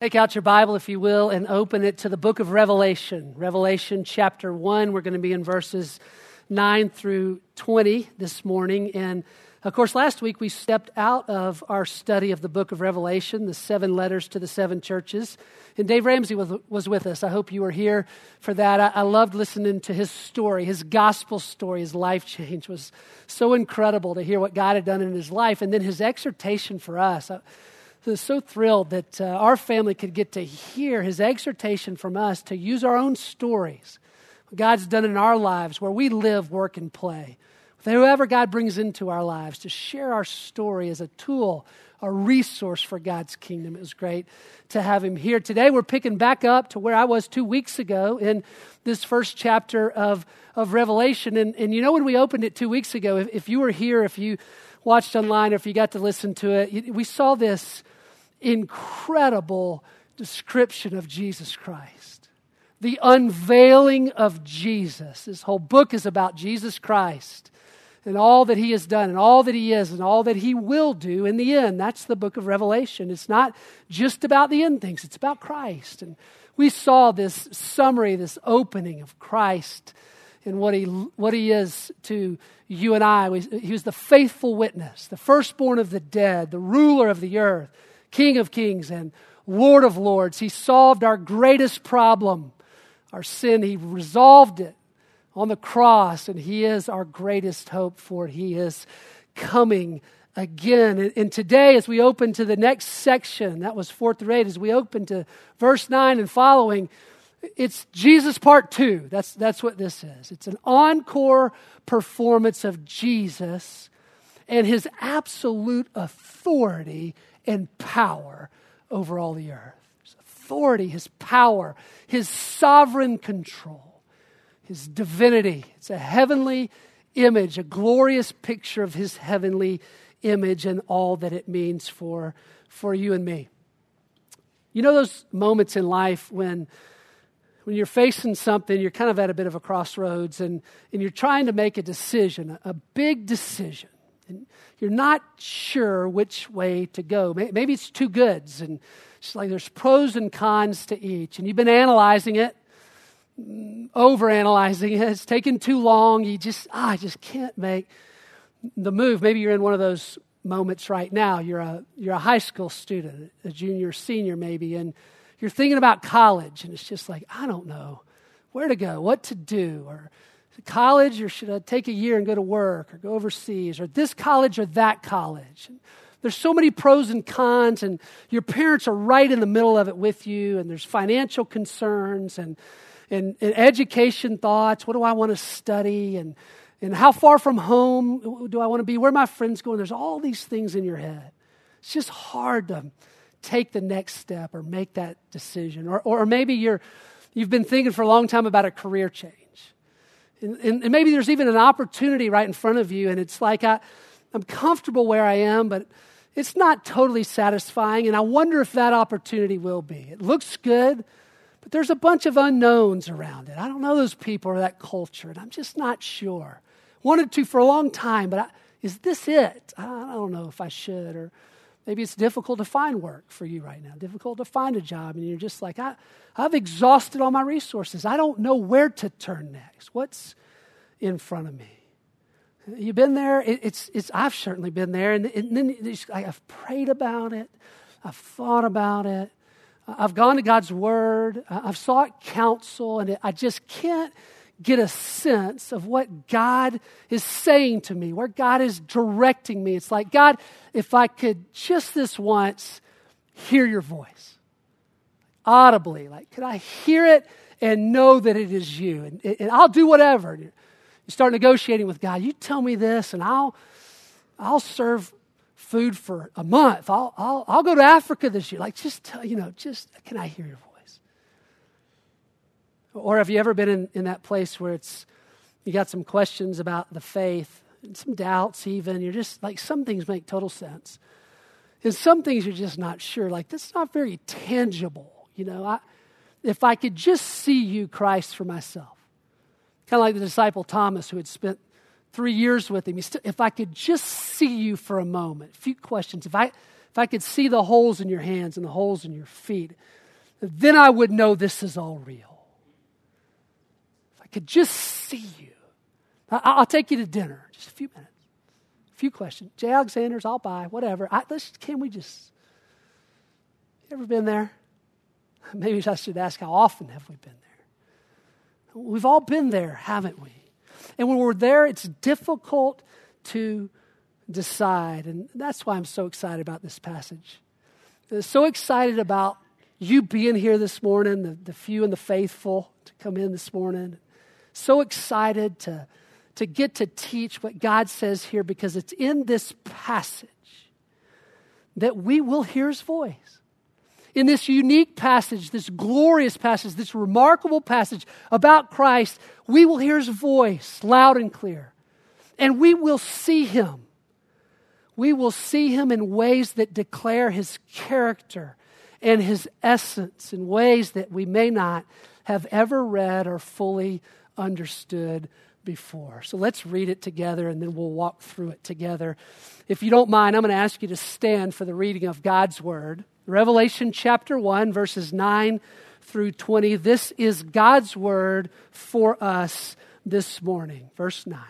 Take out your Bible, if you will, and open it to the book of Revelation. Revelation chapter 1. We're going to be in verses 9 through 20 this morning. And of course, last week we stepped out of our study of the book of Revelation, the seven letters to the seven churches. And Dave Ramsey was, was with us. I hope you were here for that. I, I loved listening to his story, his gospel story, his life change was so incredible to hear what God had done in his life. And then his exhortation for us. I so thrilled that uh, our family could get to hear his exhortation from us to use our own stories, God's done in our lives, where we live, work, and play. With whoever God brings into our lives, to share our story as a tool, a resource for God's kingdom. It was great to have him here. Today, we're picking back up to where I was two weeks ago in this first chapter of, of Revelation. And, and you know, when we opened it two weeks ago, if, if you were here, if you watched online, or if you got to listen to it, we saw this incredible description of Jesus Christ. The unveiling of Jesus. This whole book is about Jesus Christ and all that he has done and all that he is and all that he will do in the end. That's the book of Revelation. It's not just about the end things, it's about Christ. And we saw this summary, this opening of Christ and what he, what he is to you and I. He was the faithful witness, the firstborn of the dead, the ruler of the earth King of kings and Lord of lords. He solved our greatest problem, our sin. He resolved it on the cross, and He is our greatest hope for. He is coming again. And, today, as we open to the next section, that was 4 through 8, as we open to verse 9 and following, it's Jesus part two. That's, that's what this is. It's an encore performance of Jesus and his absolute authority and power over all the earth. His authority, his power, his sovereign control, his divinity. It's a heavenly image, a glorious picture of his heavenly image and all that it means for, for you and me. You know those moments in life when when you're facing something, you're kind of at a bit of a crossroads and, and you're trying to make a decision, a, big decision and you're not sure which way to go. Maybe it's two goods, and it's like there's pros and cons to each, and you've been analyzing it, over analyzing it. It's taken too long. You just, ah, I just can't make the move. Maybe you're in one of those moments right now. You're a, you're a high school student, a junior, senior maybe, and you're thinking about college, and it's just like, I don't know where to go, what to do, or college or should I take a year and go to work or go overseas or this college or that college? There's so many pros and cons, and your parents are right in the middle of it with you, and there's financial concerns and, and, and education thoughts. What do I want to study? And, and how far from home do I want to be? Where are my friends going? There's all these things in your head. It's just hard to take the next step or make that decision. Or, or maybe you're, you've been thinking for a long time about a career change. And, and, and, maybe there's even an opportunity right in front of you, and it's like I, I'm comfortable where I am, but it's not totally satisfying, and I wonder if that opportunity will be. It looks good, but there's a bunch of unknowns around it. I don't know those people or that culture, and I'm just not sure. Wanted to for a long time, but I, is this it? I don't know if I should, or Maybe it's difficult to find work for you right now, difficult to find a job, and you're just like, I, I've exhausted all my resources. I don't know where to turn next. What's in front of me? You've been there. It, it's, it's, I've certainly been there. And, and then I've prayed about it, I've thought about it, I've gone to God's Word, I've sought counsel, and I just can't get a sense of what God is saying to me, where God is directing me. It's like, God, if I could just this once hear your voice audibly, like, could I hear it and know that it is you? And, and I'll do whatever. You start negotiating with God. You tell me this, and I'll, I'll serve food for a month. I'll, I'll, I'll go to Africa this year. Like, just tell, you know, just, can I hear your voice? Or have you ever been in, in that place where it's you got some questions about the faith some doubts even. You're just like some things make total sense. And some things you're just not sure. Like this is not very tangible. You know, I, if I could just see you, Christ, for myself. Kind of like the disciple Thomas who had spent three years with him. If I could just see you for a moment, a few questions. If I, if I could see the holes in your hands and the holes in your feet, then I would know this is all real. I could just see you, I'll take you to dinner, just a few minutes, a few questions. J. Alexander's, I'll buy, whatever. I, let's, can we just, ever been there? Maybe I should ask, how often have we been there? We've all been there, haven't we? And when we're there, it's difficult to decide. And that's why I'm so excited about this passage. I'm so excited about you being here this morning, the, the few and the faithful to come in this morning. So excited to, to get to teach what God says here because it's in this passage that we will hear his voice in this unique passage, this glorious passage, this remarkable passage about Christ, we will hear his voice loud and clear. And we will see him. We will see him in ways that declare his character and his essence in ways that we may not have ever read or fully understood before. So let's read it together and then we'll walk through it together. If you don't mind, I'm going to ask you to stand for the reading of God's word. Revelation chapter 1, verses 9 through 20. This is God's word for us this morning. Verse 9.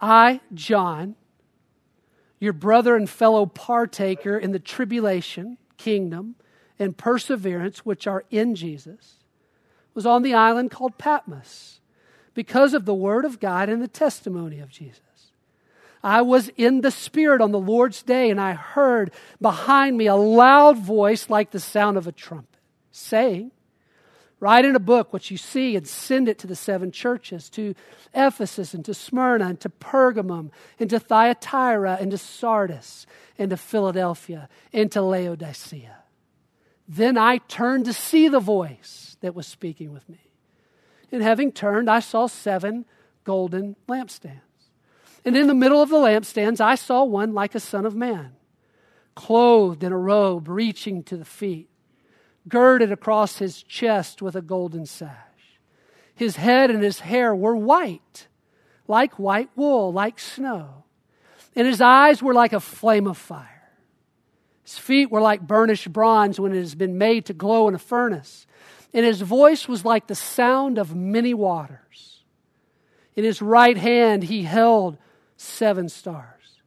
I, John, your brother and fellow partaker in the tribulation, kingdom, and perseverance which are in Jesus, was on the island called Patmos because of the word of God and the testimony of Jesus. I was in the Spirit on the Lord's day, and I heard behind me a loud voice like the sound of a trumpet, saying, Write in a book what you see and send it to the seven churches to Ephesus and to Smyrna and to Pergamum and to Thyatira and to Sardis and to Philadelphia and to Laodicea. Then I turned to see the voice that was speaking with me. And having turned, I saw seven golden lampstands. And in the middle of the lampstands, I saw one like a son of man, clothed in a robe reaching to the feet, girded across his chest with a golden sash. His head and his hair were white, like white wool, like snow. And his eyes were like a flame of fire. His feet were like burnished bronze when it has been made to glow in a furnace. And his voice was like the sound of many waters. In his right hand he held seven stars.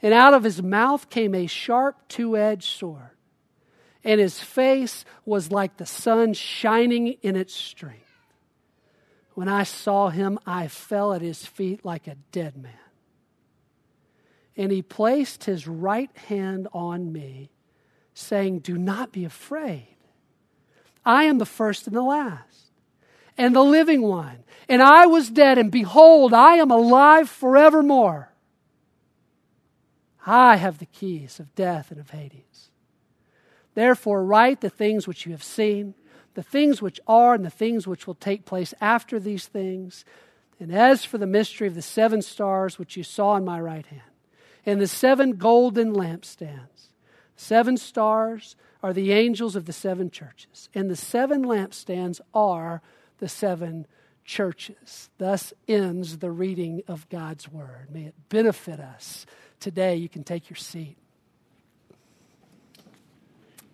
And out of his mouth came a sharp two edged sword, and his face was like the sun shining in its strength. When I saw him, I fell at his feet like a dead man. And he placed his right hand on me, saying, Do not be afraid. I am the first and the last and the living one. And I was dead, and behold, I am alive forevermore. I have the keys of death and of Hades. Therefore, write the things which you have seen, the things which are, and the things which will take place after these things. And as for the mystery of the seven stars which you saw in my right hand, and the seven golden lampstands, seven stars are the angels of the seven churches, and the seven lampstands are the seven churches. Thus ends the reading of God's word. May it benefit us today. You can take your seat.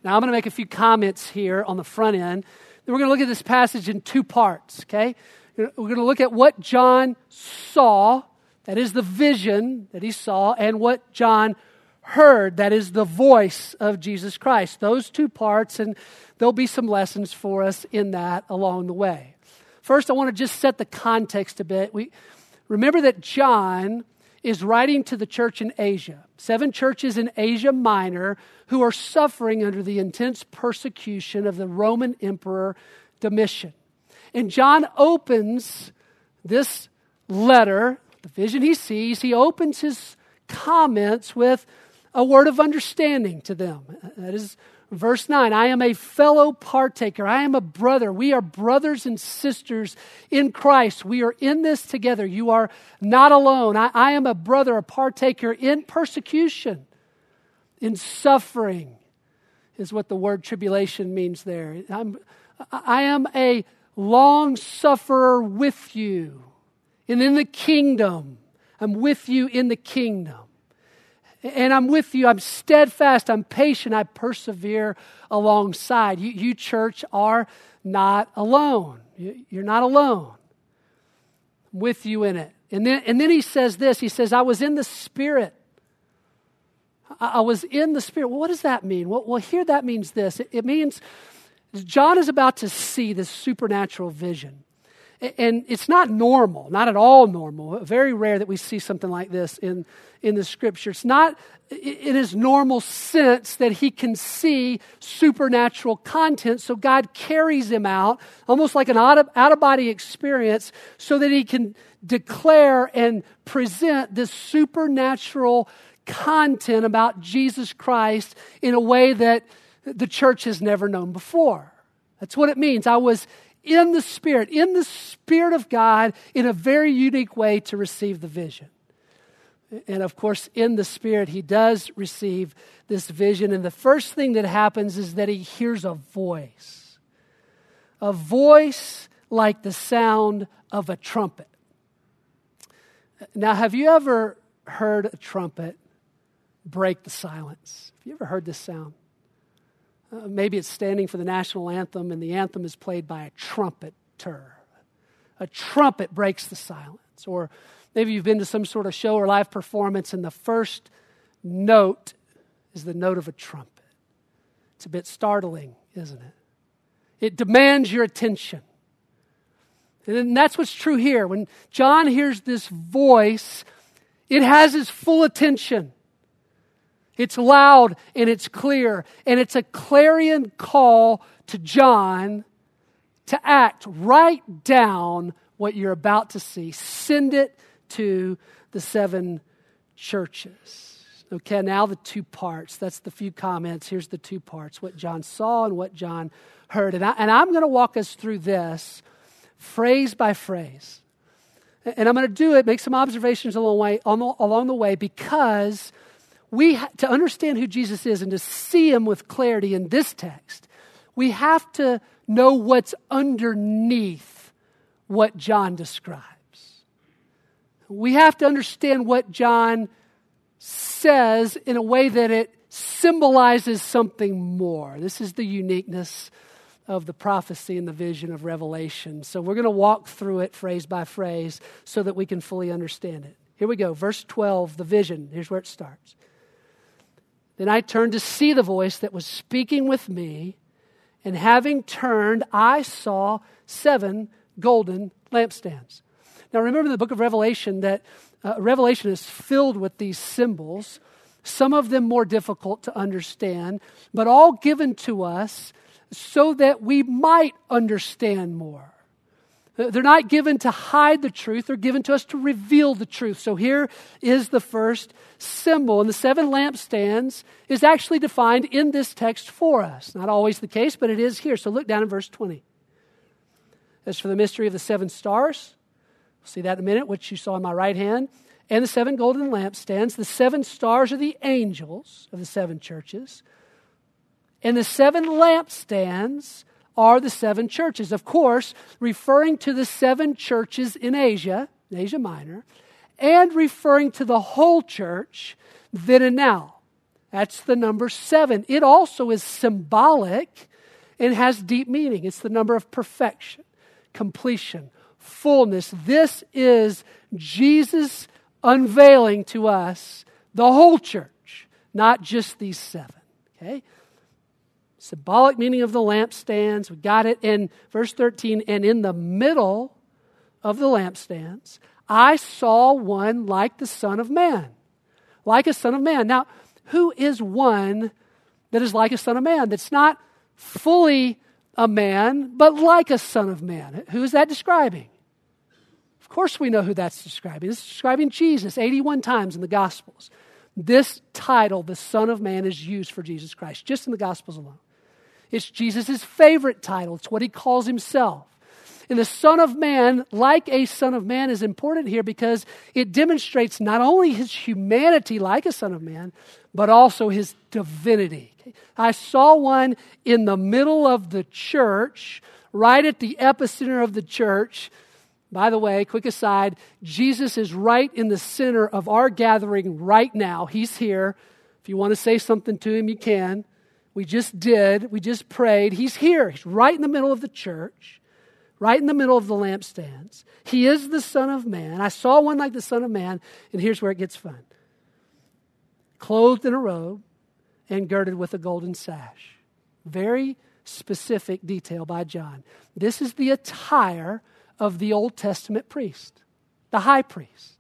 Now, I'm going to make a few comments here on the front end. Then we're going to look at this passage in two parts, okay? We're going to look at what John saw, that is the vision that he saw, and what John heard, that is the voice of Jesus Christ. Those two parts, and there'll be some lessons for us in that along the way. First, I want to just set the context a bit. We remember that John is writing to the church in Asia, seven churches in Asia Minor who are suffering under the intense persecution of the Roman Emperor Domitian. And John opens this letter, the vision he sees, he opens his comments with a word of understanding to them. That is Verse 9 I am a fellow partaker. I am a brother. We are brothers and sisters in Christ. We are in this together. You are not alone. I, I am a brother, a partaker in persecution, in suffering, is what the word tribulation means there. I'm, I am a long sufferer with you. And in the kingdom, I'm with you in the kingdom. And I'm with you. I'm steadfast. I'm patient. I persevere alongside. You, you church, are not alone. You're not alone. I'm with you in it. And then, and then he says this He says, I was in the Spirit. I, was in the Spirit. Well, what does that mean? Well, well here that means this it, it means John is about to see this supernatural vision. And it's not normal, not at all normal. Very rare that we see something like this in, in the scripture. It's not in his normal sense that he can see supernatural content. So God carries him out, almost like an out of, out of body experience, so that he can declare and present this supernatural content about Jesus Christ in a way that the church has never known before. That's what it means. I was in the Spirit, in the Spirit of God, in a very unique way to receive the vision. And of course, in the Spirit, he does receive this vision. And the first thing that happens is that he hears a voice a voice like the sound of a trumpet. Now, have you ever heard a trumpet break the silence? Have you ever heard this sound? Uh, maybe it's standing for the national anthem, and the anthem is played by a trumpeter. A trumpet breaks the silence. Or maybe you've been to some sort of show or live performance, and the first note is the note of a trumpet. It's a bit startling, isn't it? It demands your attention. And that's what's true here. When John hears this voice, it has his full attention. It's loud and it's clear, and it's a clarion call to John to act. Write down what you're about to see, send it to the seven churches. Okay, now the two parts. That's the few comments. Here's the two parts what John saw and what John heard. And, I, and I'm going to walk us through this phrase by phrase. And I'm going to do it, make some observations along the way, along the way because we to understand who Jesus is and to see him with clarity in this text, we have to know what's underneath what John describes. We have to understand what John says in a way that it symbolizes something more. This is the uniqueness of the prophecy and the vision of Revelation. So we're going to walk through it phrase by phrase so that we can fully understand it. Here we go. Verse 12, the vision. Here's where it starts. Then I turned to see the voice that was speaking with me, and having turned, I saw seven golden lampstands. Now, remember the book of Revelation that uh, Revelation is filled with these symbols, some of them more difficult to understand, but all given to us so that we might understand more. Uh, they're not given to hide the truth, they're given to us to reveal the truth. So here is the first symbol. And the seven lampstands is actually defined in this text for us. Not always the case, but it is here. So look down in verse 20. As for the mystery of the seven stars, we'll see that in a minute, which you saw in my right hand, and the seven golden lampstands. The seven stars are the angels of the seven churches. And the seven lampstands are the seven churches. Of course, referring to the seven churches in Asia, Asia Minor, and referring to the whole church then and now. That's the number seven. It also is symbolic and has deep meaning. It's the number of perfection, completion, fullness. This is Jesus unveiling to us the whole church, not just these seven. Okay? Symbolic meaning of the lampstands. We got it in verse 13. And in the middle of the lampstands, I saw one like the Son of Man. Like a Son of Man. Now, who is one that is like a Son of Man? That's not fully a man, but like a Son of Man. Who is that describing? Of course, we know who that's describing. It's describing Jesus 81 times in the Gospels. This title, the Son of Man, is used for Jesus Christ, just in the Gospels alone. It's Jesus' favorite title, it's what he calls himself. And the Son of Man, like a Son of Man, is important here because it demonstrates not only his humanity like a Son of Man, but also his divinity. I saw one in the middle of the church, right at the epicenter of the church, By the way, quick aside, Jesus is right in the center of our gathering right now. He's here. If you want to say something to him, you can. We just did. We just prayed. He's here. He's right in the middle of the church, right in the middle of the lampstands. He is the Son of Man. I saw one like the Son of Man, and here's where it gets fun clothed in a robe and girded with a golden sash. Very specific detail by John. This is the attire of the Old Testament priest, the high priest.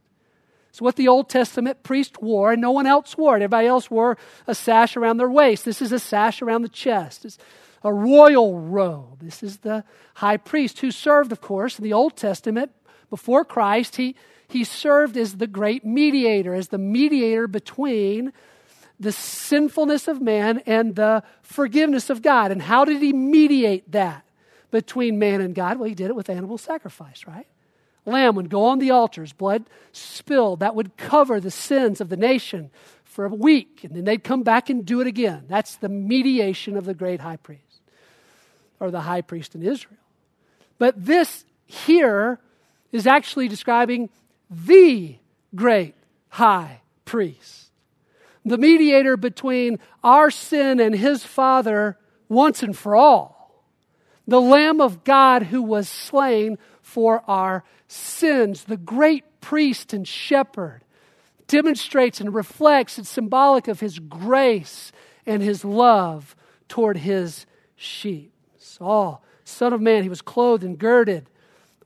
It's what the Old Testament priest wore, and no one else wore it. Everybody else wore a sash around their waist. This is a sash around the chest. It's a royal robe. This is the high priest who served, of course, in the Old Testament before Christ. He, he served as the great mediator, as the mediator between the sinfulness of man and the forgiveness of God. And how did he mediate that between man and God? Well, he did it with animal sacrifice, right? Lamb would go on the altars, blood spilled. That would cover the sins of the nation for a week, and then they'd come back and do it again. That's the mediation of the great high priest, or the high priest in Israel. But this here is actually describing the great high priest the mediator between our sin and his Father once and for all. The Lamb of God who was slain for our sins. The great priest and shepherd demonstrates and reflects, it's symbolic of his grace and his love toward his sheep. Saul, Son of Man, he was clothed and girded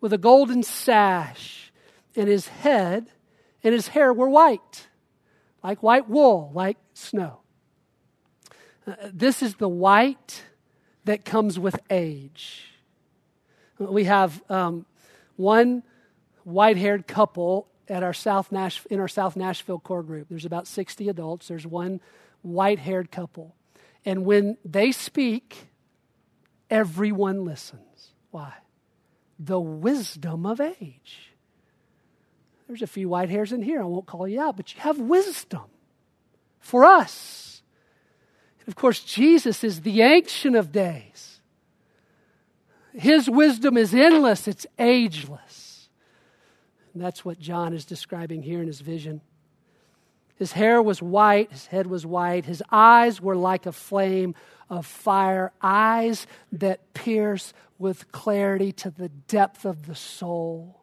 with a golden sash, and his head and his hair were white like white wool, like snow. Uh, this is the white that comes with age. We have um, one white haired couple at our South Nash- in our South Nashville core group. There's about 60 adults. There's one white haired couple. And when they speak, everyone listens. Why? The wisdom of age. There's a few white hairs in here. I won't call you out, but you have wisdom for us. And of course, Jesus is the Ancient of Days. His wisdom is endless, it's ageless. And that's what John is describing here in his vision. His hair was white, his head was white, his eyes were like a flame of fire, eyes that pierce with clarity to the depth of the soul.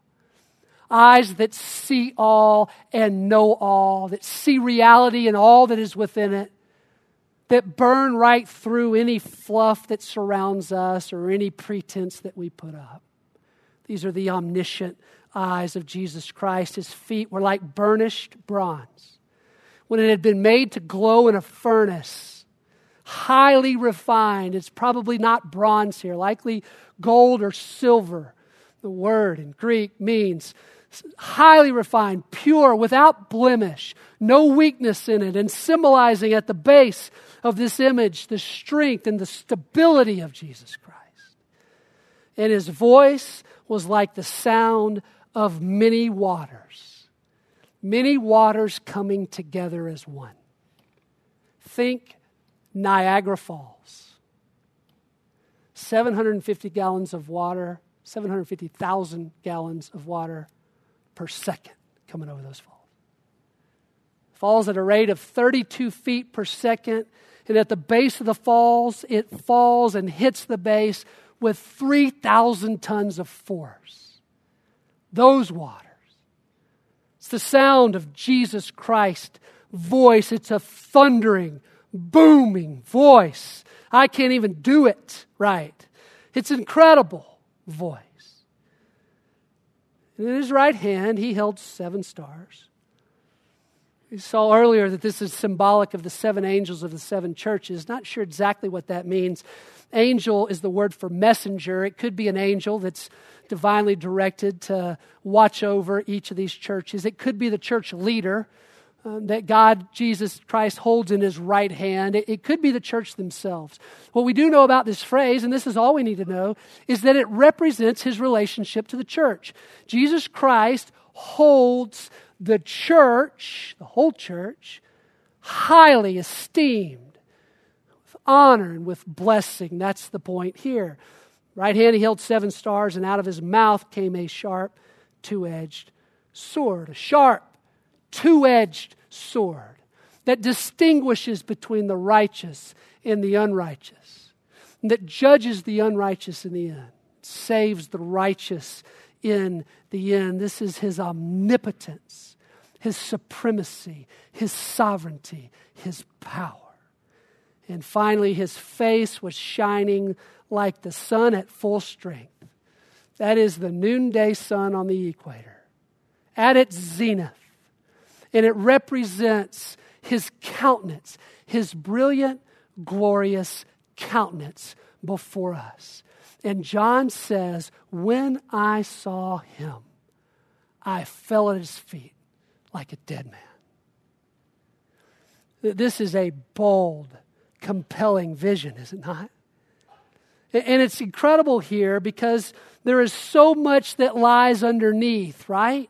Eyes that see all and know all, that see reality and all that is within it, that burn right through any fluff that surrounds us or any pretense that we put up. These are the omniscient eyes of Jesus Christ. His feet were like burnished bronze. When it had been made to glow in a furnace, highly refined, it's probably not bronze here, likely gold or silver. The word in Greek means highly refined, pure, without blemish, no weakness in it, and symbolizing at the base of this image the strength and the stability of Jesus Christ. And his voice was like the sound of many waters, many waters coming together as one. Think Niagara Falls. 750 gallons of water, 750,000 gallons of water per second coming over those falls. Falls at a rate of 32 feet per second. And at the base of the falls, it falls and hits the base with 3,000 tons of force. Those waters. It's the sound of Jesus Christ voice. It's a thundering, booming voice. I can't even do it right. It's incredible voice. And in his right hand, he held seven stars. We saw earlier that this is symbolic of the seven angels of the seven churches. Not sure exactly what that means. Angel is the word for messenger. It could be an angel that's divinely directed to watch over each of these churches. It could be the church leader um, that God, Jesus Christ, holds in his right hand. It, it could be the church themselves. What we do know about this phrase, and this is all we need to know, is that it represents his relationship to the church. Jesus Christ holds the church, the whole church, highly esteemed, with honor and with blessing. That's the point here. Right hand, he held seven stars, and out of his mouth came a sharp two edged sword, a sharp, two edged sword that distinguishes between the righteous and the unrighteous, and that judges the unrighteous in the end, saves the righteous in the end. This is his omnipotence, his supremacy, his sovereignty, his power. And finally, his face was shining like the sun at full strength. That is the noonday sun on the equator, at its zenith. And it represents his countenance, his brilliant, glorious countenance before us. And John says, When I saw him, I fell at his feet like a dead man. This is a bold, compelling vision, is it not? And it's incredible here because there is so much that lies underneath, right?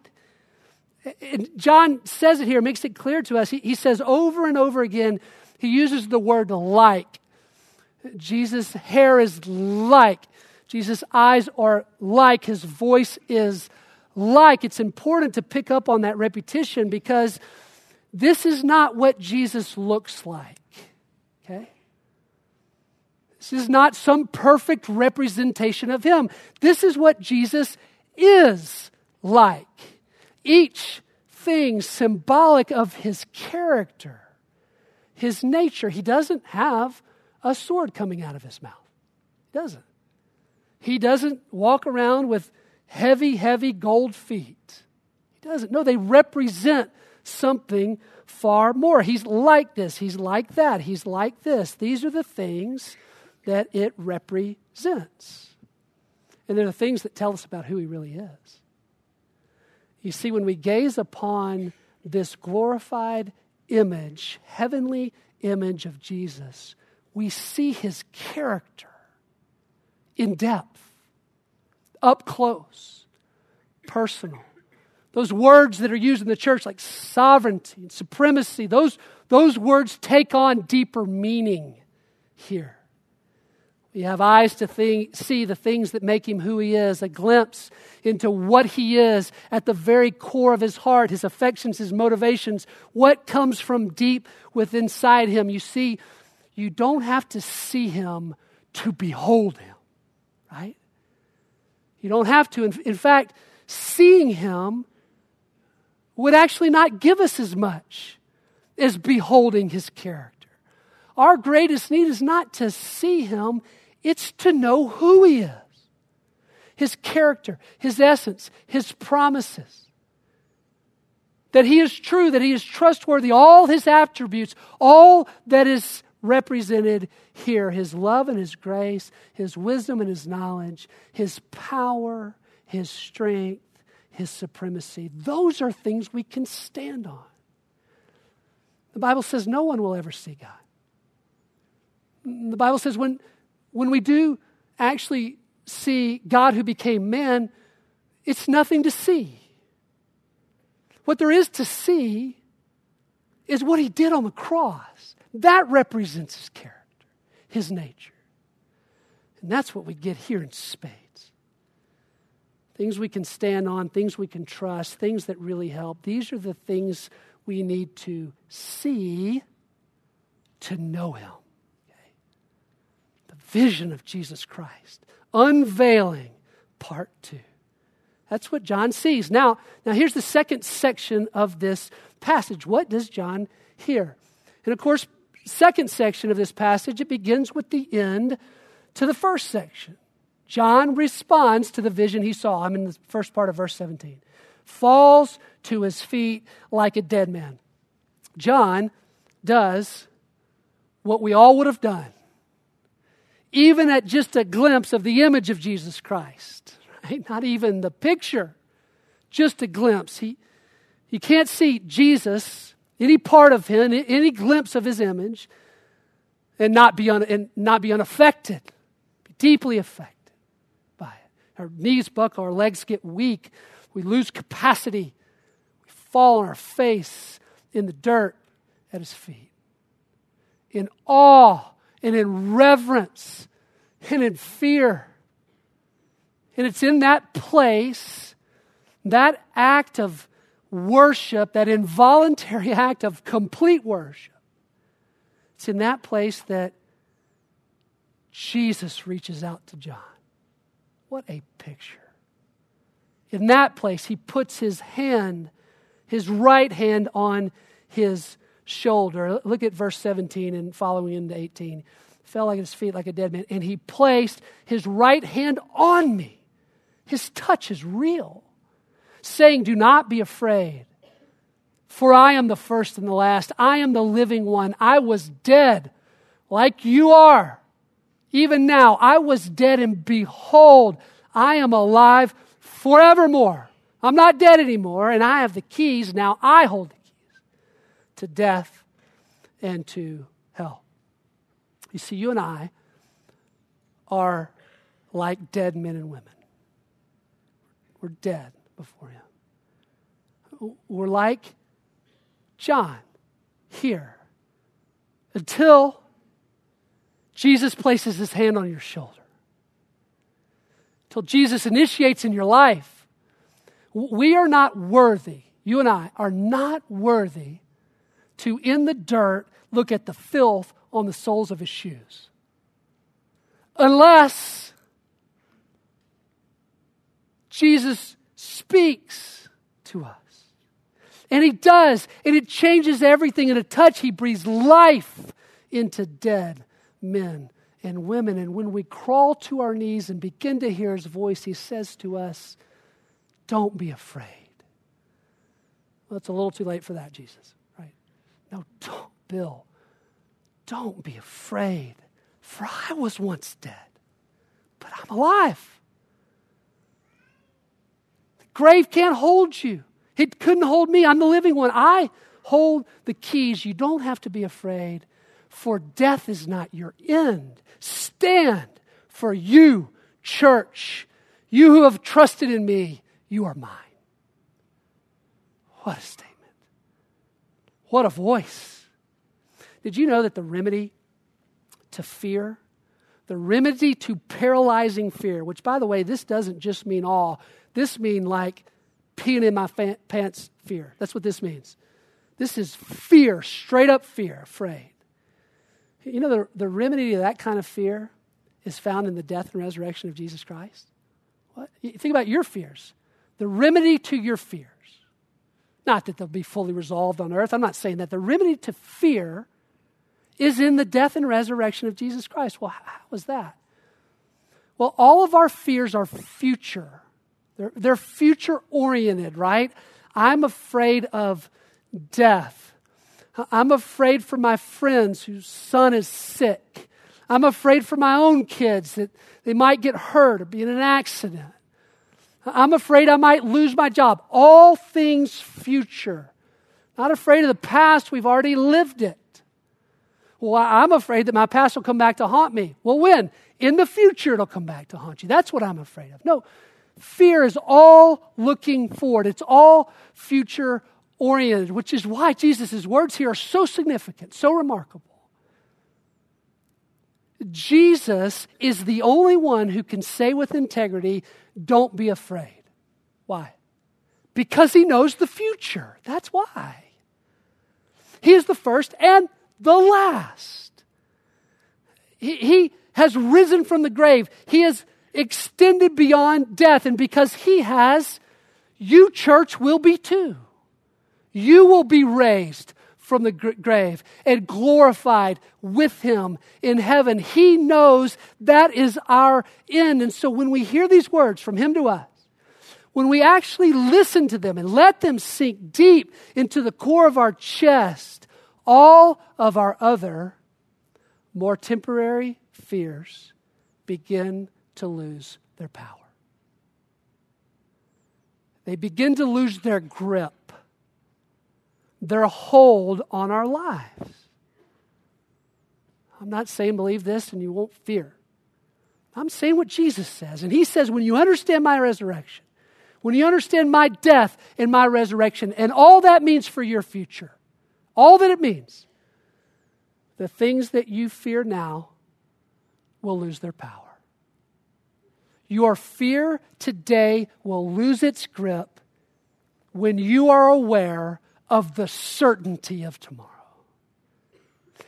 And John says it here, makes it clear to us. He, he says over and over again, he uses the word like. Jesus' hair is like. Jesus' eyes are like. His voice is like. It's important to pick up on that repetition because this is not what Jesus looks like. Okay? This is not some perfect representation of him. This is what Jesus is like. Each thing symbolic of his character, his nature. He doesn't have a sword coming out of his mouth. He doesn't. He doesn't walk around with heavy, heavy gold feet. He doesn't. No, they represent something far more. He's like this. He's like that. He's like this. These are the things that it represents. And they're the things that tell us about who he really is. You see, when we gaze upon this glorified image, heavenly image of Jesus, we see his character in depth, up close, personal. Those words that are used in the church, like sovereignty and supremacy, those, those words take on deeper meaning here. We have eyes to think, see the things that make him who he is, a glimpse into what he is at the very core of his heart, his affections, his motivations, what comes from deep within inside him. You see, you don't have to see him to behold him, right? You don't have to. In, in fact, seeing him would actually not give us as much as beholding his character. Our greatest need is not to see him, it's to know who he is his character, his essence, his promises. That he is true, that he is trustworthy, all his attributes, all that is represented here his love and his grace, his wisdom and his knowledge, his power, his strength, his supremacy. Those are things we can stand on. The Bible says no one will ever see God. The Bible says when, when we do actually see God who became man, it's nothing to see. What there is to see is what he did on the cross. That represents his character, his nature. And that's what we get here in spades. Things we can stand on, things we can trust, things that really help. These are the things we need to see to know him vision of Jesus Christ. Unveiling, part two. That's what John sees. Now, now here's the second section of this passage. What does John hear? And of course, second section of this passage, it begins with the end to the first section. John responds to the vision he saw. I'm in the first part of verse 17. Falls to his feet like a dead man. John does what we all would have done even at just a glimpse of the image of Jesus Christ, right? Not even the picture, just a glimpse. He, he can't see Jesus, any part of him, any glimpse of his image, and not be, un, and not be unaffected, be deeply affected by it. Our knees buckle, our legs get weak, we lose capacity, we fall on our face in the dirt at his feet. In awe and in reverence and in fear. And it's in that place That act of worship, that involuntary act of complete worship, it's in that place that Jesus reaches out to John. What a picture. In that place, he puts his hand, his right hand on his shoulder. Look at verse 17 and following into 18. Fell like his feet like a dead man, and he placed his right hand on me. His touch is real, saying, Do not be afraid, for I am the first and the last. I am the living one. I was dead, like you are. Even now, I was dead, and behold, I am alive forevermore. I'm not dead anymore, and I have the keys. Now I hold to death and to hell. You see, you and I are like dead men and women. We're dead before Him. We're like John here until Jesus places his hand on your shoulder. Until Jesus initiates in your life. We are not worthy, you and I are not worthy to, in the dirt, look at the filth on the soles of his shoes. Unless Jesus speaks to us. And he does, and it changes everything. In a touch, he breathes life into dead men and women. And when we crawl to our knees and begin to hear his voice, he says to us, Don't be afraid. Well, it's a little too late for that, Jesus? No, don't, Bill. Don't be afraid, for I was once dead, but I'm alive. The grave can't hold you. It couldn't hold me. I'm the living one. I hold the keys. You don't have to be afraid for death is not your end. Stand for you, church. You who have trusted in me, you are mine. What a statement. What a voice. Did you know that the remedy to fear, the remedy to paralyzing fear, which by the way, this doesn't just mean awe, this means like peeing in my pants fear. That's what this means. This is fear, straight up fear, afraid. You know, the, the remedy to that kind of fear is found in the death and resurrection of Jesus Christ. What? Think about your fears. The remedy to your fears. Not that they'll be fully resolved on earth. I'm not saying that. The remedy to fear is in the death and resurrection of Jesus Christ. Well, how is that? Well, all of our fears are future. They're, they're future oriented, right? I'm afraid of death. I'm afraid for my friends whose son is sick. I'm afraid for my own kids that they might get hurt or be in an accident. I'm afraid I might lose my job. All things future. Not afraid of the past, we've already lived it. Well, I'm afraid that my past will come back to haunt me. Well, when? In the future, it'll come back to haunt you. That's what I'm afraid of. No, fear is all looking forward, it's all future oriented, which is why Jesus' words here are so significant, so remarkable. Jesus is the only one who can say with integrity, Don't be afraid. Why? Because he knows the future. That's why. He is the first and the last. He, he has risen from the grave, he has extended beyond death, and because he has, you, church, will be too. You will be raised from the grave and glorified with him in heaven. He knows that is our end. And so when we hear these words from him to us, when we actually listen to them and let them sink deep into the core of our chest, all of our other more temporary fears begin to lose their power. They begin to lose their grip their hold on our lives. I'm not saying believe this and you won't fear. I'm saying what Jesus says. And he says, when you understand my resurrection, when you understand my death and my resurrection, and all that means for your future, all that it means, the things that you fear now will lose their power. Your fear today will lose its grip when you are aware of the certainty of tomorrow.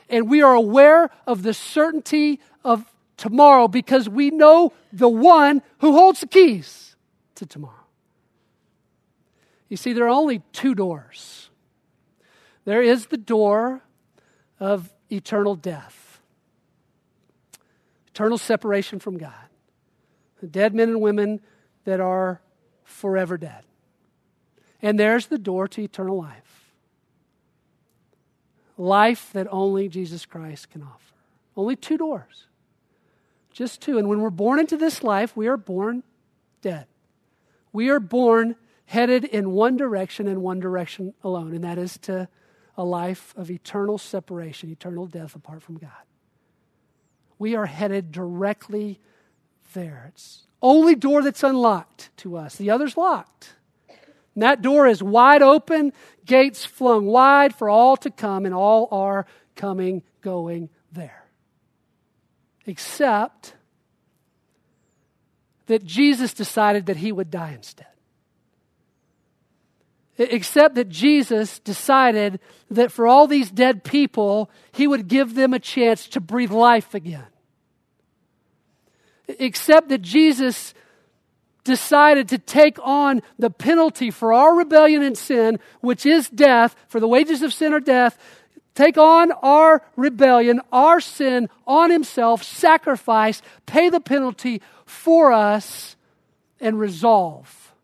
And we are aware of the certainty of tomorrow because we know the one who holds the keys to tomorrow. You see, there are only two doors there is the door of eternal death, eternal separation from God, the dead men and women that are forever dead. And there's the door to eternal life. Life that only Jesus Christ can offer. Only two doors. Just two. And when we're born into this life, we are born dead. We are born headed in one direction and one direction alone, and that is to a life of eternal separation, eternal death apart from God. We are headed directly there. It's only door that's unlocked to us. The other's locked. And that door is wide open, gates flung wide for all to come, and all are coming, going there. Except that Jesus decided that he would die instead. Except that Jesus decided that for all these dead people, he would give them a chance to breathe life again. Except that Jesus decided to take on the penalty for our rebellion and sin, which is death, for the wages of sin are death, take on our rebellion, our sin on himself, sacrifice, pay the penalty for us, and resolve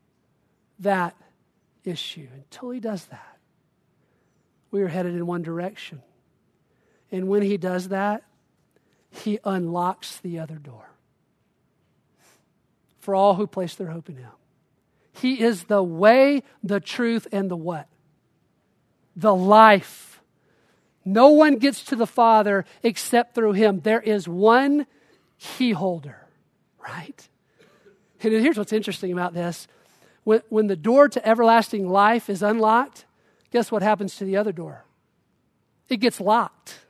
that issue. Until he does that, we are headed in one direction. And when he does that, he unlocks the other door for all who place their hope in him. He is the way, the truth, and the what? The life. No one gets to the Father except through him. There is one key holder, right? And here's what's interesting about this. When, when the door to everlasting life is unlocked, guess what happens to the other door? It gets locked.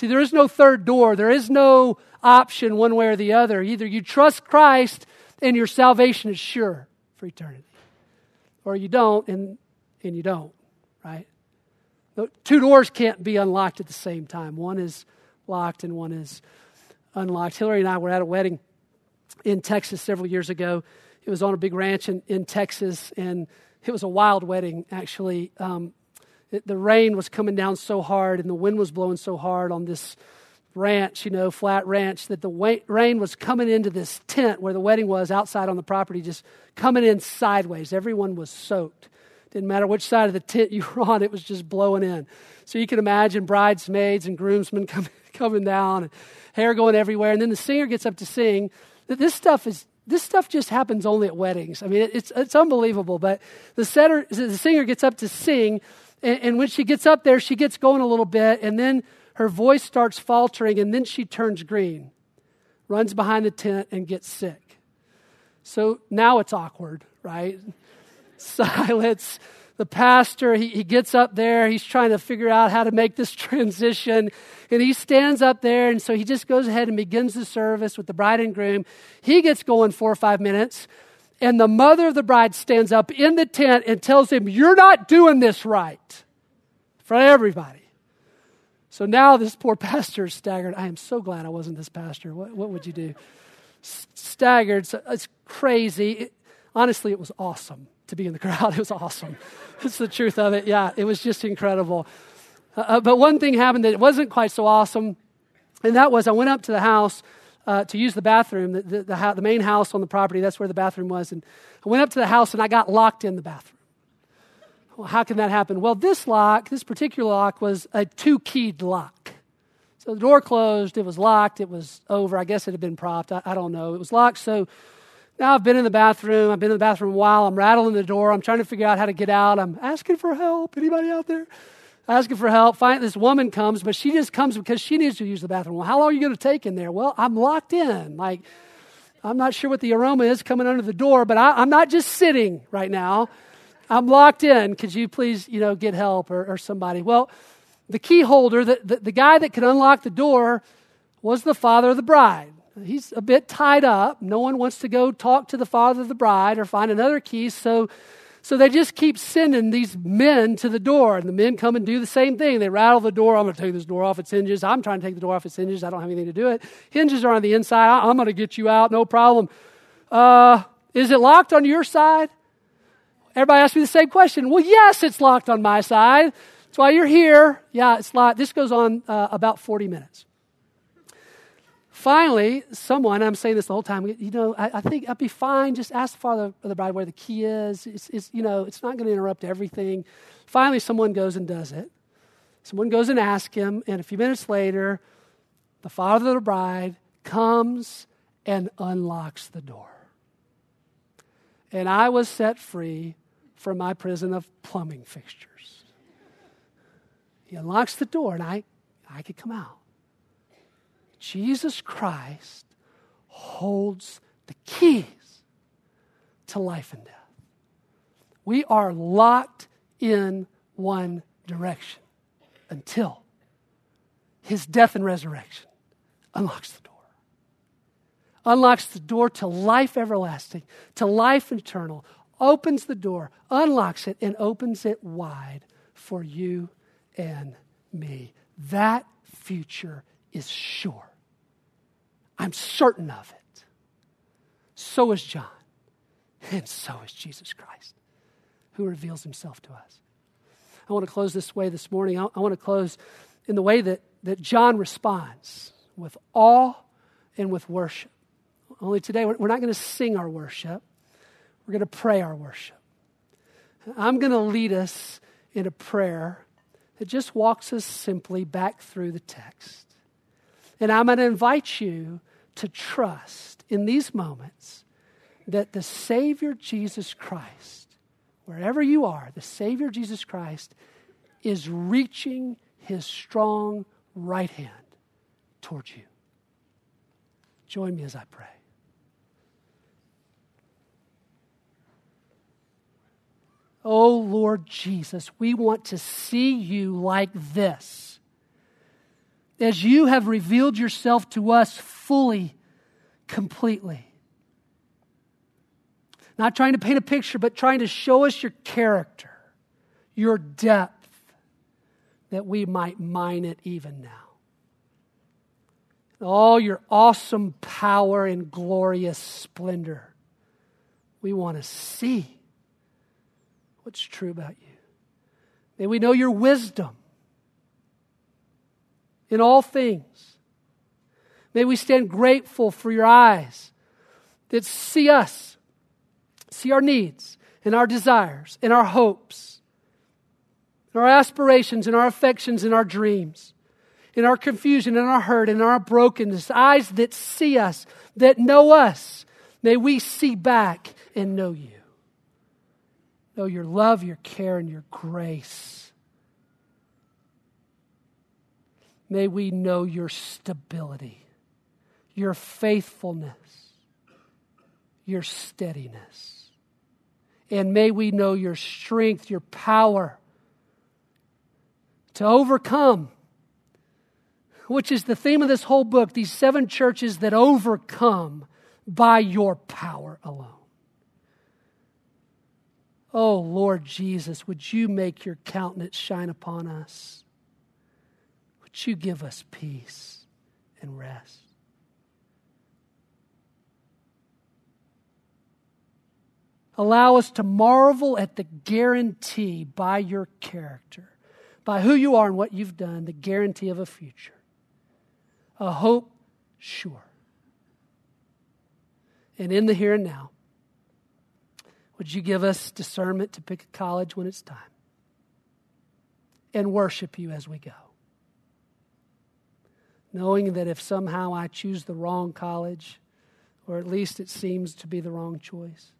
See, there is no third door. There is no option one way or the other. Either you trust Christ and your salvation is sure for eternity, or you don't and, and you don't, right? two doors can't be unlocked at the same time. One is locked and one is unlocked. Hillary and I were at a wedding in Texas several years ago. It was on a big ranch in, in Texas, and it was a wild wedding, actually. Um, the rain was coming down so hard, and the wind was blowing so hard on this ranch, you know, flat ranch, that the rain was coming into this tent where the wedding was outside on the property, just coming in sideways. Everyone was soaked. Didn't matter which side of the tent you were on, it was just blowing in. So you can imagine bridesmaids and groomsmen coming, coming down, and hair going everywhere. And then the singer gets up to sing. This stuff is this stuff just happens only at weddings. I mean, it's it's unbelievable. But the setter, the singer gets up to sing, and, and when she gets up there, she gets going a little bit, and then her voice starts faltering, and then she turns green, runs behind the tent, and gets sick. So now it's awkward, right? Silence. The pastor, he, he gets up there, he's trying to figure out how to make this transition, and he stands up there, and so he just goes ahead and begins the service with the bride and groom. He gets going four or five minutes, and the mother of the bride stands up in the tent and tells him, You're not doing this right for everybody. So now this poor pastor is staggered. I am so glad I wasn't this pastor. What, what would you do? staggered. So it's crazy. It, honestly, it was awesome to be in the crowd. It was awesome. It's the truth of it. Yeah, it was just incredible. Uh, uh, but one thing happened that wasn't quite so awesome, and that was I went up to the house uh, to use the bathroom, the, the, the, the main house on the property. That's where the bathroom was. And I went up to the house and I got locked in the bathroom. Well, how can that happen? Well, this lock, this particular lock, was a two keyed lock. So the door closed, it was locked, it was over. I guess it had been propped. I, I, don't know. It was locked. So now I've been in the bathroom. I've been in the bathroom a while. I'm rattling the door. I'm trying to figure out how to get out. I'm asking for help. Anybody out there? Asking for help. Find this woman comes, but she just comes because she needs to use the bathroom. Well, how long are you going to take in there? Well, I'm locked in. Like, I'm not sure what the aroma is coming under the door, but I, I'm not just sitting right now. I'm locked in. Could you please, you know, get help or, or somebody? Well, the key holder, the, the, the guy that could unlock the door, was the father of the bride. He's a bit tied up. No one wants to go talk to the father of the bride or find another key. So So they just keep sending these men to the door, and the men come and do the same thing. They rattle the door. I'm going to take this door off its hinges. I'm trying to take the door off its hinges. I don't have anything to do it. Hinges are on the inside. I'm going to get you out, no problem. Uh, is it locked on your side? Everybody asks me the same question. Well, yes, it's locked on my side. That's why you're here. Yeah, it's locked. This goes on uh, about 40 minutes. Finally, someone, I'm saying this the whole time, you know, I, I think I'd be fine. Just ask the father of the bride where the key is. It's, it's you know, it's not going to interrupt everything. Finally, someone goes and does it. Someone goes and asks him, and a few minutes later, the father of the bride comes and unlocks the door. And I was set free from my prison of plumbing fixtures. He unlocks the door, and I, I could come out. Jesus Christ holds the keys to life and death. We are locked in one direction until his death and resurrection unlocks the door. Unlocks the door to life everlasting, to life eternal, opens the door, unlocks it, and opens it wide for you and me. That future is sure. I'm certain of it. So is John, and so is Jesus Christ, who reveals himself to us. I want to close this way this morning. I, want to close in the way that, that John responds with awe and with worship. Only today, we're not going to sing our worship, we're going to pray our worship. I'm going to lead us in a prayer that just walks us simply back through the text. And I'm going to invite you to trust in these moments that the Savior Jesus Christ, wherever you are, the Savior Jesus Christ is reaching his strong right hand towards you. Join me as I pray. Oh Lord Jesus, we want to see you like this as you have revealed yourself to us fully, completely. Not trying to paint a picture, but trying to show us your character, your depth, that we might mine it even now. All your awesome power and glorious splendor. We want to see what's true about you. May we know your wisdom in all things. May we stand grateful for your eyes that see us, see our needs and our desires and our hopes, and our aspirations and our affections and our dreams, in our confusion and our hurt and our brokenness, eyes that see us, that know us. May we see back and know you. Know your love, your care, and your grace. May we know your stability, your faithfulness, your steadiness. And may we know your strength, your power to overcome, which is the theme of this whole book these seven churches that overcome by your power alone. Oh, Lord Jesus, would you make your countenance shine upon us? Would you give us peace and rest? Allow us to marvel at the guarantee by your character, by who you are and what you've done, the guarantee of a future, a hope sure. And in the here and now, would you give us discernment to pick a college when it's time and worship you as we go? Knowing that if somehow I choose the wrong college, or at least it seems to be the wrong choice,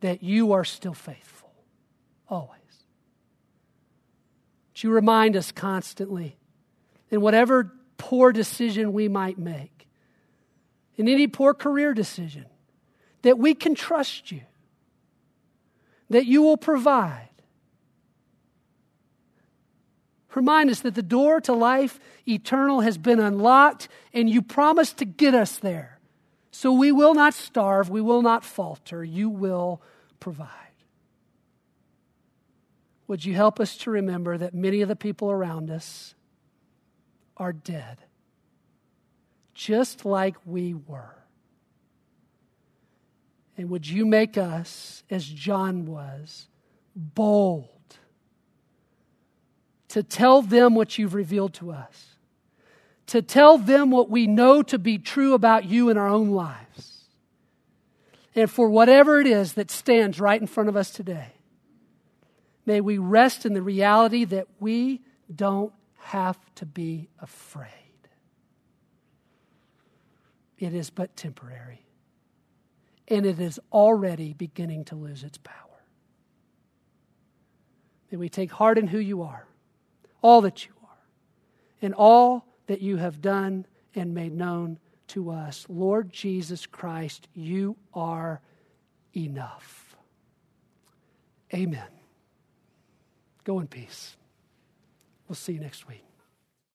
that you are still faithful, always. But you remind us constantly in whatever poor decision we might make, in any poor career decision, that we can trust you, that you will provide, Remind us that the door to life eternal has been unlocked, and you promised to get us there. So we will not starve, we will not falter, you will provide. would you help us to remember that many of the people around us are dead, just like we were? And would you make us, as John was, bold to tell them what you've revealed to us, to tell them what we know to be true about you in our own lives? And for whatever it is that stands right in front of us today, May we rest in the reality that we don't have to be afraid. It is but temporary, and it is already beginning to lose its power. May we take heart in who you are, all that you are, and all that you have done and made known to us. Lord Jesus Christ, you are enough. Amen. Go in peace. We'll see you next week.